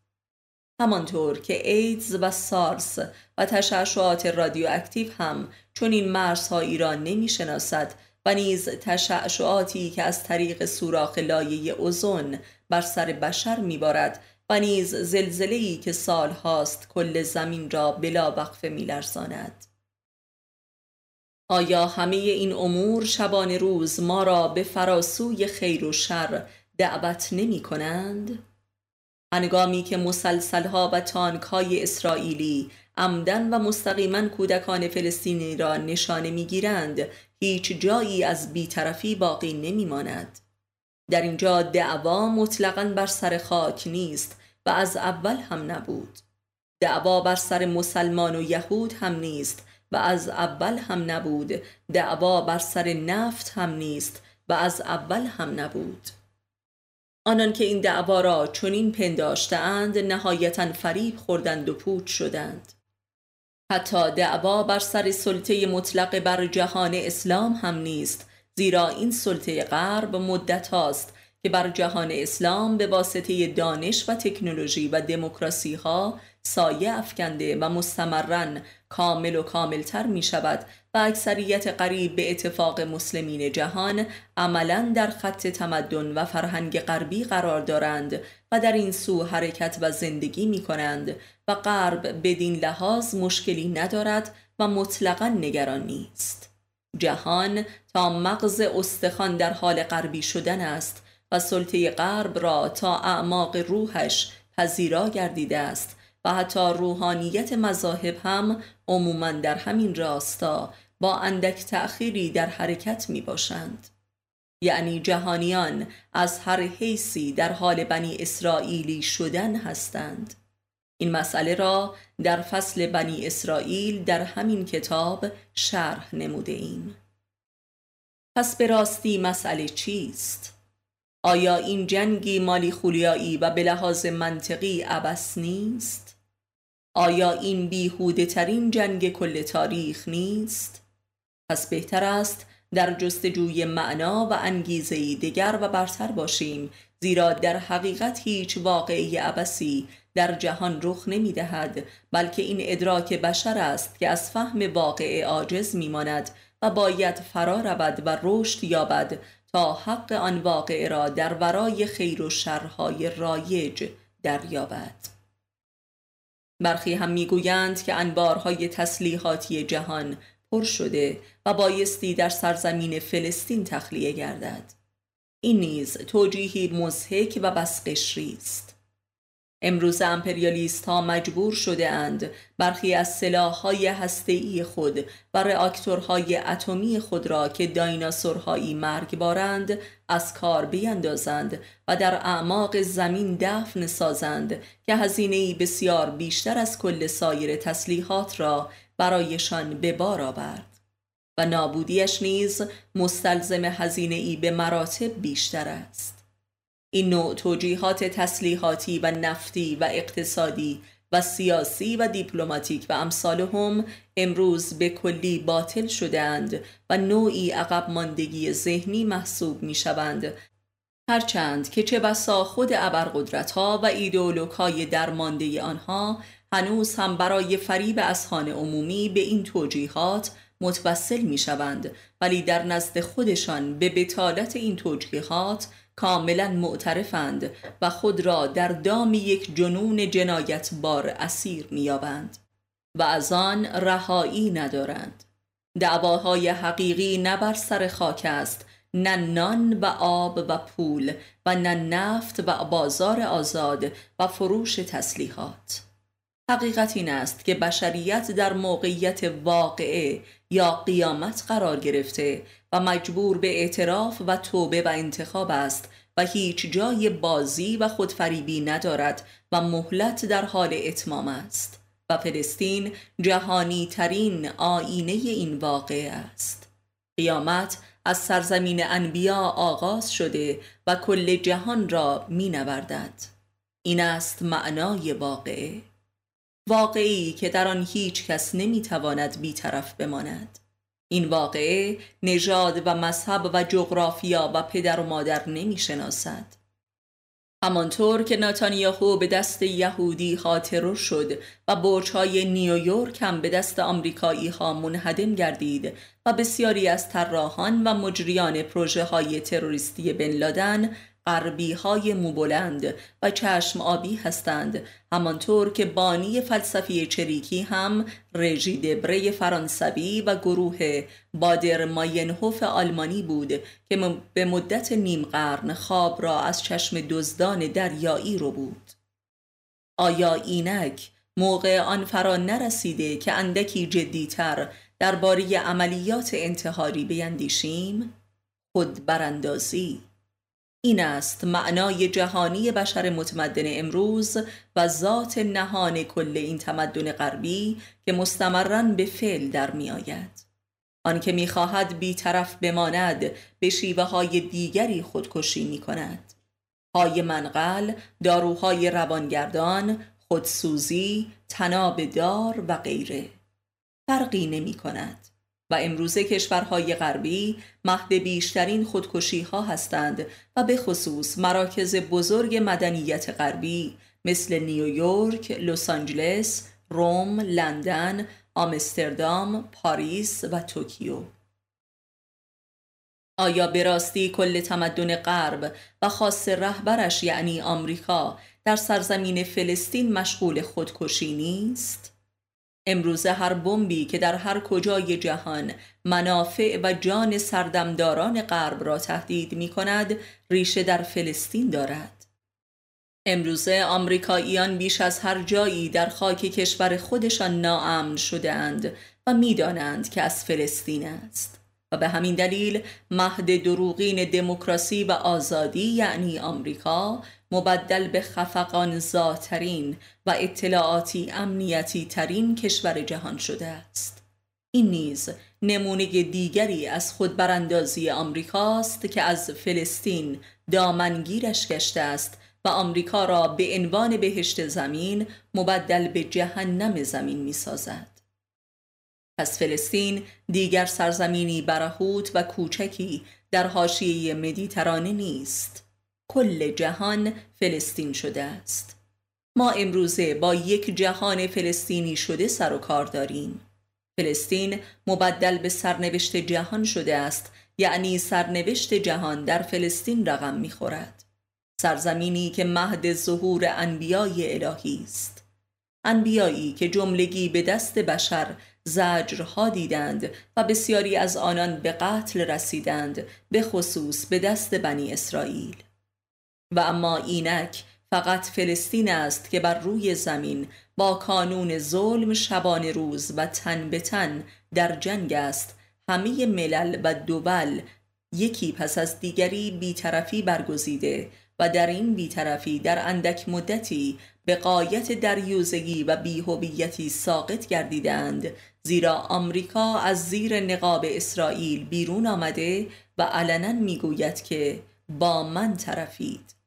همانطور که ایدز و سارس و تشعشعات رادیواکتیو هم چون این مرزهایی را نمی شناسد و نیز تشعشعاتی که از طریق سوراخ لایه اوزون بر سر بشر میبارد و نیز زلزله‌ای که سال هاست کل زمین را بلا وقفه میلرزاند آیا همه این امور شبان روز ما را به فراسوی خیر و شر دعوت نمی کنند؟ هنگامی که مسلسلها و تانکهای اسرائیلی عمدن و مستقیما کودکان فلسطینی را نشانه می‌گیرند هیچ جایی از بیطرفی باقی نمی ماند. در اینجا دعوا مطلقا بر سر خاک نیست و از اول هم نبود دعوا بر سر مسلمان و یهود هم نیست و از اول هم نبود. دعوا بر سر نفت هم نیست و از اول هم نبود. آنان که این دعوا را چنین پنداشتهاند نهایتا فریب خوردند و پوچ شدند. حتی دعوا بر سر سلطه مطلق بر جهان اسلام هم نیست زیرا این سلطه غرب مدت هاست که بر جهان اسلام به واسطه دانش و تکنولوژی و دموکراسی ها سایه افکنده و مستمرن کامل و کاملتر می شود و اکثریت قریب به اتفاق مسلمین جهان عملا در خط تمدن و فرهنگ غربی قرار دارند و در این سو حرکت و زندگی می کنند و غرب بدین لحاظ مشکلی ندارد و مطلقا نگران نیست. جهان تا مغز استخوان در حال غربی شدن است و سلطه غرب را تا اعماق روحش پذیرا گردیده است و حتی روحانیت مذاهب هم عموما در همین راستا با اندک تأخیری در حرکت می باشند. یعنی جهانیان از هر حیثی در حال بنی اسرائیلی شدن هستند این مسئله را در فصل بنی اسرائیل در همین کتاب شرح نموده ایم پس به راستی مسئله چیست؟ آیا این جنگی مالی خولیایی و به لحاظ منطقی عبس نیست؟ آیا این بیهوده ترین جنگ کل تاریخ نیست؟ پس بهتر است در جستجوی معنا و انگیزه دیگر و برتر باشیم زیرا در حقیقت هیچ واقعی عبسی در جهان رخ نمی دهد بلکه این ادراک بشر است که از فهم واقع عاجز می ماند و باید فرا رود و رشد یابد تا حق آن واقع را در ورای خیر و شرهای رایج دریابد برخی هم می‌گویند که انبارهای تسلیحاتی جهان پر شده و بایستی در سرزمین فلسطین تخلیه گردد. این نیز توجیهی مزهک و بسقشری است. امروز امپریالیست ها مجبور شده اند برخی از سلاح های هسته‌ای خود و reaktorهای اتمی خود را که دایناسورهایی مرگبارند از کار بیندازند و در اعماق زمین دفن سازند که هزینه بسیار بیشتر از کل سایر تسلیحات را برایشان به بار آورد. و نابودیش نیز مستلزم هزینه ای به مراتب بیشتر است. این نوع توجیهات تسلیحاتی و نفتی و اقتصادی و سیاسی و دیپلماتیک و امثالهم امروز به کلی باطل شدند و نوعی عقب ماندگی ذهنی محسوب می شوند هرچند که چه بسا خود ابرقدرت و ایدئولوگ های درمانده آنها هنوز هم برای فریب اسخان عمومی به این توجیهات متوسل می شوند ولی در نزد خودشان به بتالت این توجیهات کاملا معترفند و خود را در دام یک جنون جنایت بار اسیر میابند و از آن رهایی ندارند. دعواهای حقیقی نه بر سر خاک است نه نان و آب و پول و نه نفت و بازار آزاد و فروش تسلیحات. حقیقت این است که بشریت در موقعیت واقعه یا قیامت قرار گرفته و مجبور به اعتراف و توبه و انتخاب است و هیچ جای بازی و خودفریبی ندارد و مهلت در حال اتمام است و فلسطین جهانی ترین آینه این واقع است. قیامت از سرزمین انبیا آغاز شده و کل جهان را می نوردد. این است معنای واقعه. واقعی که در آن هیچ کس نمی تواند بیطرف بماند. این واقعه نژاد و مذهب و جغرافیا و پدر و مادر نمی شناسد همانطور که ناتانیاهو به دست یهودی خاطر شد و برجهای نیویورک هم به دست آمریکایی ها منهدم گردید و بسیاری از طراحان و مجریان پروژه های تروریستی بن لادن غربی های موبلند و چشم آبی هستند همانطور که بانی فلسفی چریکی هم رژی دبره فرانسوی و گروه بادر ماینهوف آلمانی بود که به مدت نیم قرن خواب را از چشم دزدان دریایی رو بود آیا اینک موقع آن فرا نرسیده که اندکی جدیتر درباره عملیات انتحاری بیندیشیم؟ خود براندازی این است معنای جهانی بشر متمدن امروز و ذات نهان کل این تمدن غربی که مستمرا به فعل در می آید. آنکه می‌خواهد بیطرف بماند به شیوه های دیگری خودکشی می کند. های منقل، داروهای روانگردان، خودسوزی، تناب دار و غیره. فرقی نمی کند. و امروزه کشورهای غربی مهد بیشترین خودکشی ها هستند و به خصوص مراکز بزرگ مدنیت غربی مثل نیویورک، لس آنجلس، روم، لندن، آمستردام، پاریس و توکیو. آیا به راستی کل تمدن غرب و خاص رهبرش یعنی آمریکا در سرزمین فلسطین مشغول خودکشی نیست؟ امروزه هر بمبی که در هر کجای جهان منافع و جان سردمداران غرب را تهدید می کند ریشه در فلسطین دارد. امروزه آمریکاییان بیش از هر جایی در خاک کشور خودشان ناامن شده اند و می‌دانند که از فلسطین است. و به همین دلیل مهد دروغین دموکراسی و آزادی یعنی آمریکا مبدل به خفقان زاترین و اطلاعاتی امنیتی ترین کشور جهان شده است این نیز نمونه دیگری از خود براندازی آمریکاست که از فلسطین دامنگیرش گشته است و آمریکا را به عنوان بهشت زمین مبدل به جهنم زمین می سازد. پس فلسطین دیگر سرزمینی برهوت و کوچکی در حاشیه مدیترانه نیست کل جهان فلسطین شده است. ما امروزه با یک جهان فلسطینی شده سر و کار داریم. فلسطین مبدل به سرنوشت جهان شده است یعنی سرنوشت جهان در فلسطین رقم می‌خورد. سرزمینی که مهد ظهور انبیای الهی است. انبیایی که جملگی به دست بشر زجرها دیدند و بسیاری از آنان به قتل رسیدند به خصوص به دست بنی اسرائیل. و اما اینک فقط فلسطین است که بر روی زمین با کانون ظلم شبان روز و تن به تن در جنگ است. همه ملل و دول یکی پس از دیگری بیطرفی برگزیده و در این بیطرفی در اندک مدتی به قایت دریوزگی و بیهویتی ساقط گردیدند زیرا آمریکا از زیر نقاب اسرائیل بیرون آمده و علنا می‌گوید که با من طرفید.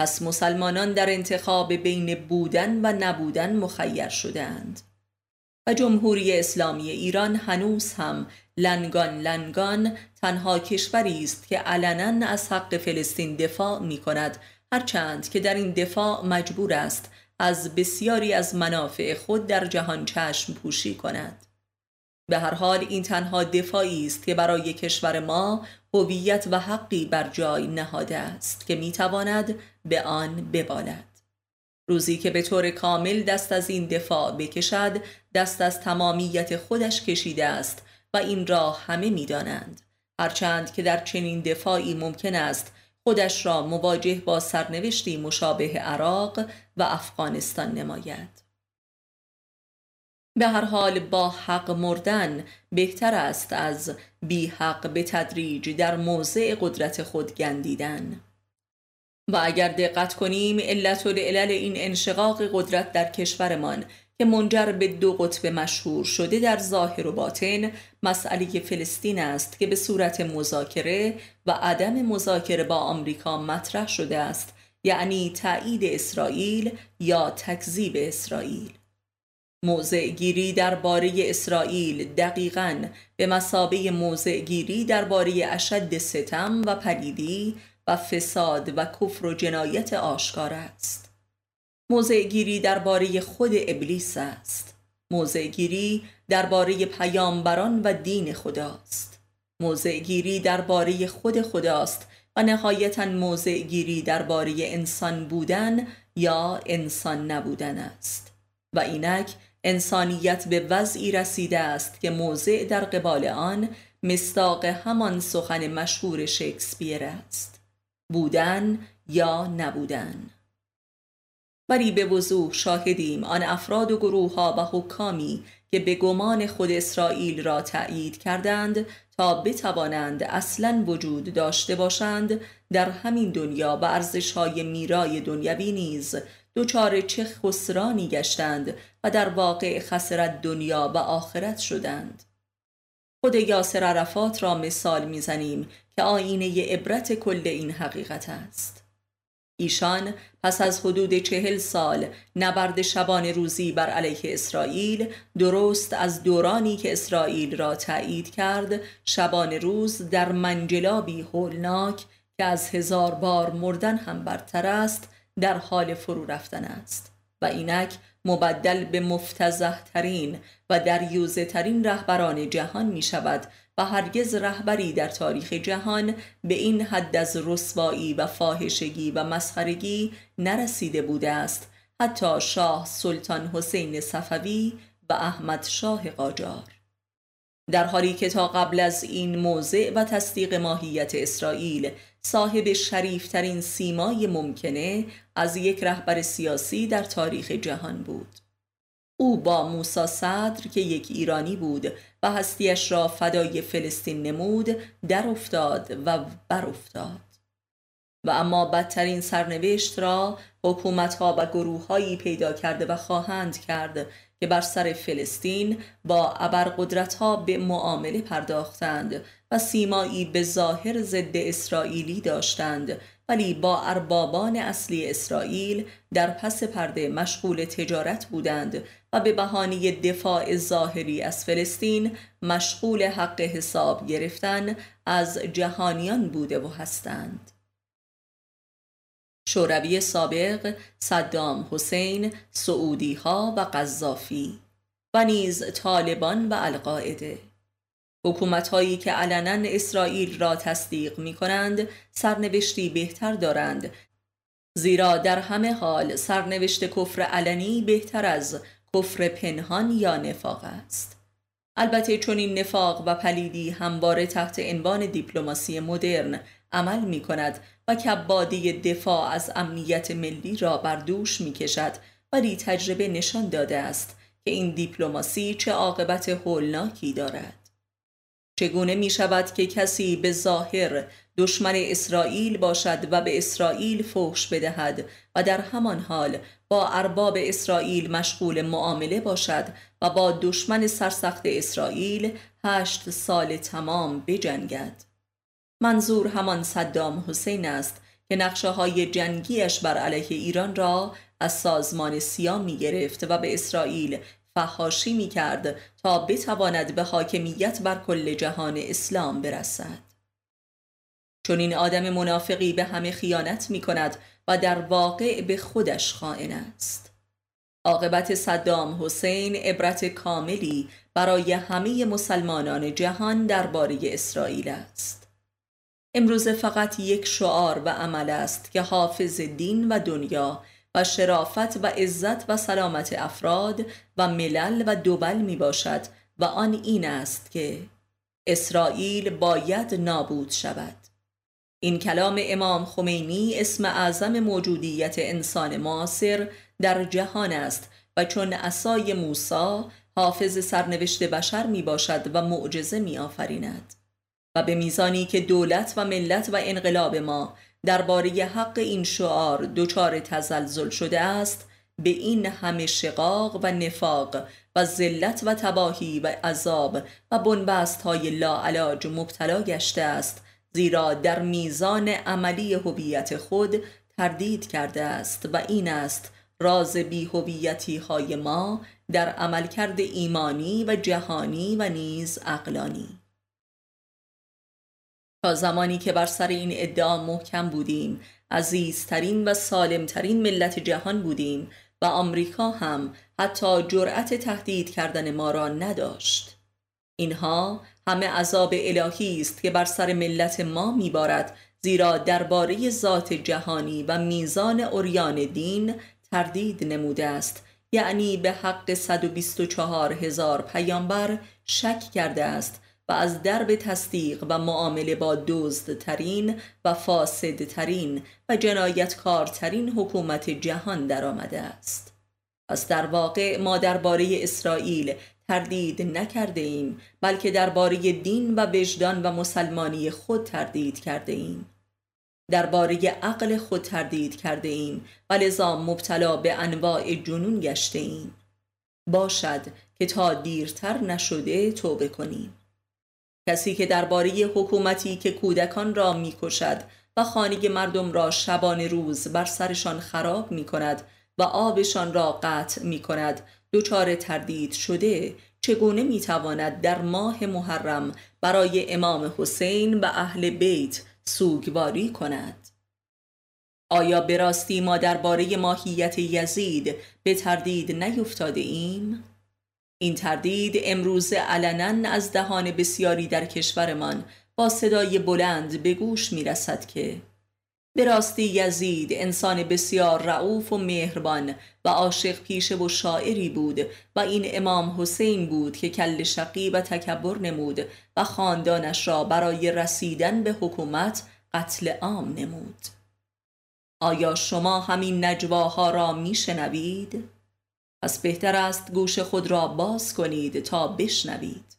پس مسلمانان در انتخاب بین بودن و نبودن مخیر شدند. و جمهوری اسلامی ایران هنوز هم لنگان لنگان تنها کشوری است که علنا از حق فلسطین دفاع می کند هرچند که در این دفاع مجبور است از بسیاری از منافع خود در جهان چشم پوشی کند. به هر حال این تنها دفاعی است که برای کشور ما هویت و حقی بر جای نهاده است که می‌تواند به آن ببالد. روزی که به طور کامل دست از این دفاع بکشد دست از تمامیت خودش کشیده است و این را همه می‌دانند. هرچند که در چنین دفاعی ممکن است خودش را مواجه با سرنوشتی مشابه عراق و افغانستان نماید. به هر حال با حق مردن بهتر است از بی حق به تدریج در موضع قدرت خود گندیدن. و اگر دقت کنیم علت و علل این انشقاق قدرت در کشورمان که منجر به دو قطب مشهور شده در ظاهر و باطن مسئله فلسطین است که به صورت مذاکره و عدم مذاکره با آمریکا مطرح شده است یعنی تایید اسرائیل یا تکذیب اسرائیل. موضع گیری درباره اسرائیل دقیقا به مسابه موضع گیری درباره اشد ستم و پلیدی و فساد و کفر و جنایت آشکار است. موضع گیری درباره خود ابلیس است. موضع گیری درباره پیامبران و دین خداست. موضع گیری درباره خود خداست و نهایتا موضع گیری درباره انسان بودن یا انسان نبودن است. و اینک انسانیت به وضعی رسیده است که موضع در قبال آن مستاق همان سخن مشهور شکسپیر است. بودن یا نبودن. ولی به وضوح شاهدیم آن افراد و گروه ها و حکامی که به گمان خود اسرائیل را تأیید کردند تا بتوانند اصلا وجود داشته باشند در همین دنیا و ارزش های میرای دنیوی نیز دچار چه خسرانی گشتند و در واقع خسرت دنیا و آخرت شدند. خود یاسر عرفات را مثال می‌زنیم که آینه عبرت کل این حقیقت است. ایشان پس از حدود چهل سال نبرد شبان روزی بر علیه اسرائیل درست از دورانی که اسرائیل را تایید کرد شبان روز در منجلابی هولناک که از هزار بار مردن هم برتر است در حال فرو رفتن است و اینک مبدل به مفتزه ترین و دریوزه ترین رهبران جهان می شود و هرگز رهبری در تاریخ جهان به این حد از رسوایی و فاحشگی و مسخرگی نرسیده بوده است حتی شاه سلطان حسین صفوی و احمد شاه قاجار. در حالی که تا قبل از این موضع و تصدیق ماهیت اسرائیل صاحب شریفترین سیمای ممکنه از یک رهبر سیاسی در تاریخ جهان بود. او با موسا صدر که یک ایرانی بود و هستیش را فدای فلسطین نمود در افتاد و بر افتاد و اما بدترین سرنوشت را حکومتها و گروههایی پیدا کرده و خواهند کرد که بر سر فلسطین با ابرقدرتها به معامله پرداختند و سیمایی به ظاهر ضد اسرائیلی داشتند ولی با اربابان اصلی اسرائیل در پس پرده مشغول تجارت بودند و به بهانه دفاع ظاهری از فلسطین مشغول حق حساب گرفتن از جهانیان بوده و هستند. شوروی سابق صدام حسین سعودی ها و قذافی و نیز طالبان و القاعده. حکومت هایی که علنا اسرائیل را تصدیق می کنند سرنوشتی بهتر دارند. زیرا در همه حال سرنوشت کفر علنی بهتر از کفر پنهان یا نفاق است. البته چون این نفاق و پلیدی همواره تحت عنوان دیپلماسی مدرن عمل می کند و کبادی دفاع از امنیت ملی را بر دوش می کشد ولی تجربه نشان داده است که این دیپلماسی چه عاقبت هولناکی دارد. چگونه می شود که کسی به ظاهر دشمن اسرائیل باشد و به اسرائیل فحش بدهد و در همان حال با ارباب اسرائیل مشغول معامله باشد و با دشمن سرسخت اسرائیل هشت سال تمام بجنگد؟ منظور همان صدام حسین است که نقشه های جنگیش بر علیه ایران را از سازمان سیام می گرفت و به اسرائیل فحاشی می کرد تا بتواند به حاکمیت بر کل جهان اسلام برسد. چون این آدم منافقی به همه خیانت می کند و در واقع به خودش خائن است. عاقبت صدام حسین عبرت کاملی برای همه مسلمانان جهان درباره اسرائیل است. امروز فقط یک شعار و عمل است که حافظ دین و دنیا و شرافت و عزت و سلامت افراد و ملل و دوبل می باشد و آن این است که اسرائیل باید نابود شود. این کلام امام خمینی اسم اعظم موجودیت انسان معاصر در جهان است و چون اسای موسی حافظ سرنوشت بشر می باشد و معجزه می آفریند. به میزانی که دولت و ملت و انقلاب ما درباره حق این شعار دچار تزلزل شده است به این همه شقاق و نفاق و ذلت و تباهی و عذاب و بنبست های لاعلاج مبتلا گشته است زیرا در میزان عملی هویت خود تردید کرده است و این است راز بیهویتی های ما در عملکرد ایمانی و جهانی و نیز اقلانی تا زمانی که بر سر این ادعا محکم بودیم. عزیزترین و سالمترین ملت جهان بودیم و آمریکا هم حتی جرأت تهدید کردن ما را نداشت. اینها همه عذاب الهی است که بر سر ملت ما میبارد زیرا درباره ذات جهانی و میزان اوریان دین تردید نموده است. یعنی به حق 124 هزار پیامبر شک کرده است. و از درب تصدیق و معامله با دزدترین و فاسدترین و جنایتکارترین حکومت جهان درآمده است. پس در واقع ما درباره اسرائیل تردید نکرده ایم بلکه درباره دین و وجدان و مسلمانی خود تردید کرده ایم. درباره عقل خود تردید کرده ایم و لذا مبتلا به انواع جنون گشته ایم. باشد که تا دیرتر نشده توبه کنیم. کسی که درباره حکومتی که کودکان را می‌کشد و خانه مردم را شبان روز بر سرشان خراب می کند و آبشان را قطع می کند دچار تردید شده چگونه می تواند در ماه محرم برای امام حسین و اهل بیت سوگواری کند آیا به راستی ما درباره ماهیت یزید به تردید نیفتاده ایم؟ این تردید امروز علنا از دهان بسیاری در کشورمان با صدای بلند به گوش می رسد که به راستی یزید انسان بسیار رعوف و مهربان و عاشق پیشه و شاعری بود و این امام حسین بود که کل شقی و تکبر نمود و خاندانش را برای رسیدن به حکومت قتل عام نمود آیا شما همین نجواها را میشنوید؟ پس بهتر است گوش خود را باز کنید تا بشنوید.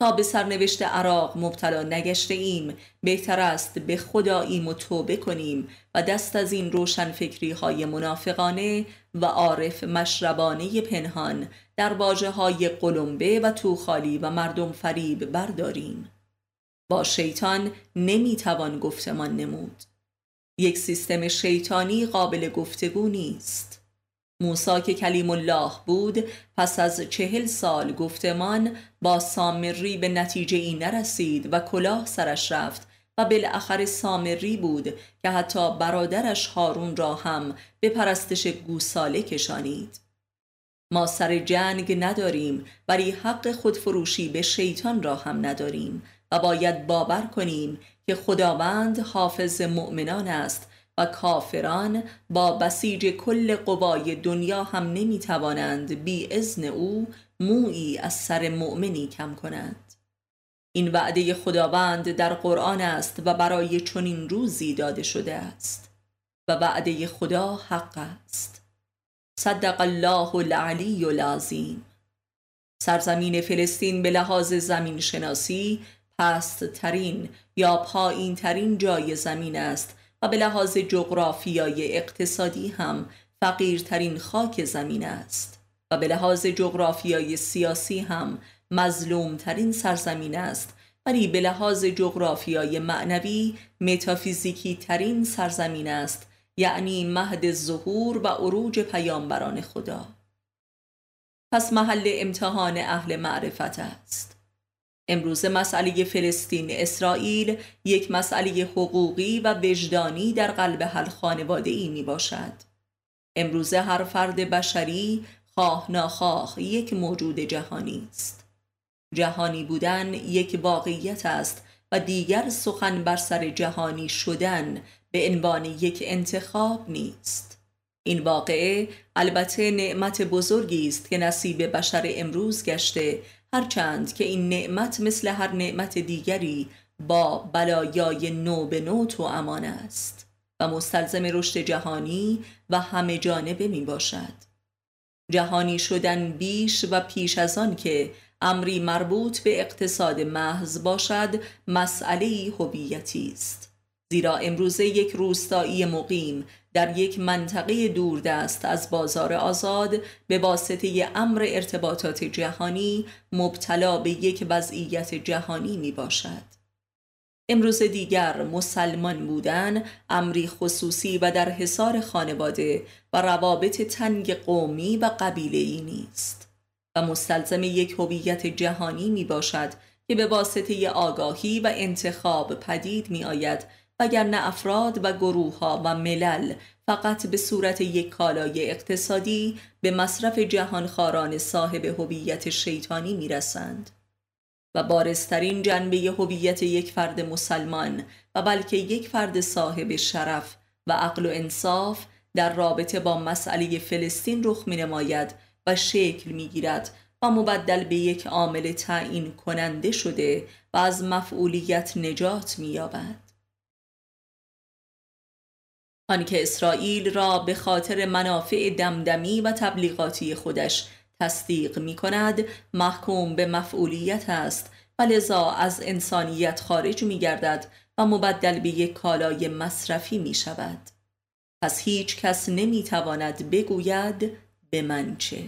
تا به سرنوشت عراق مبتلا نگشته ایم بهتر است به خداییم و توبه کنیم و دست از این روشن فکری های منافقانه و عارف مشربانه پنهان در واجه های قلمبه و توخالی و مردم فریب برداریم. با شیطان نمی‌توان گفتمان نمود. یک سیستم شیطانی قابل گفتگو نیست. موسا که کلیم الله بود پس از چهل سال گفتمان با سامری به نتیجه ای نرسید و کلاه سرش رفت و بالاخره سامری بود که حتی برادرش هارون را هم به پرستش گوساله کشانید. ما سر جنگ نداریم ولی حق خودفروشی به شیطان را هم نداریم و باید باور کنیم که خداوند حافظ مؤمنان است و کافران با بسیج کل قوای دنیا هم نمی توانند بی ازن او مویی از سر مؤمنی کم کنند. این وعده خداوند در قرآن است و برای چنین روزی داده شده است. و وعده خدا حق است. صدق الله العلی العظیم. سرزمین فلسطین به لحاظ زمین شناسی پست ترین یا پایین ترین جای زمین است و به لحاظ جغرافیای اقتصادی هم فقیرترین خاک زمین است و به لحاظ جغرافیای سیاسی هم مظلومترین سرزمین است. ولی به لحاظ جغرافیای معنوی متافیزیکی ترین سرزمین است یعنی مهد ظهور و عروج پیامبران خدا. پس محل امتحان اهل معرفت است. امروز مسئله فلسطین اسرائیل یک مسئله حقوقی و وجدانی در قلب هر خانواده ای می باشد امروز هر فرد بشری خواه ناخواه یک موجود جهانی است. جهانی بودن یک واقعیت است و دیگر سخن بر سر جهانی شدن به عنوان یک انتخاب نیست. این واقعه البته نعمت بزرگی است که نصیب بشر امروز گشته هرچند که این نعمت مثل هر نعمت دیگری با بلایای نو به نو تو امان است و مستلزم رشد جهانی و همه جانبه می باشد جهانی شدن بیش و پیش از آن که امری مربوط به اقتصاد محض باشد مسئله هویتی است. زیرا امروزه یک روستایی مقیم در یک منطقه دوردست از بازار آزاد به واسطه امر ارتباطات جهانی مبتلا به یک وضعیت جهانی می باشد. امروز دیگر مسلمان بودن امری خصوصی و در حصار خانواده و روابط تنگ قومی و قبیله نیست و مستلزم یک هویت جهانی می باشد که به واسطه آگاهی و انتخاب پدید می آید وگرنه افراد و گروه ها و ملل فقط به صورت یک کالای اقتصادی به مصرف جهانخواران صاحب هویت شیطانی می رسند. و بارسترین جنبه هویت یک فرد مسلمان و بلکه یک فرد صاحب شرف و عقل و انصاف در رابطه با مسئله فلسطین رخ می نماید و شکل می گیرد و مبدل به یک عامل تعیین کننده شده و از مفعولیت نجات می یابد. آنکه اسرائیل را به خاطر منافع دمدمی و تبلیغاتی خودش تصدیق می کند محکوم به مفعولیت است. و لذا از انسانیت خارج می گردد و مبدل به یک کالای مصرفی می شود پس هیچ کس نمی تواند بگوید به من چه.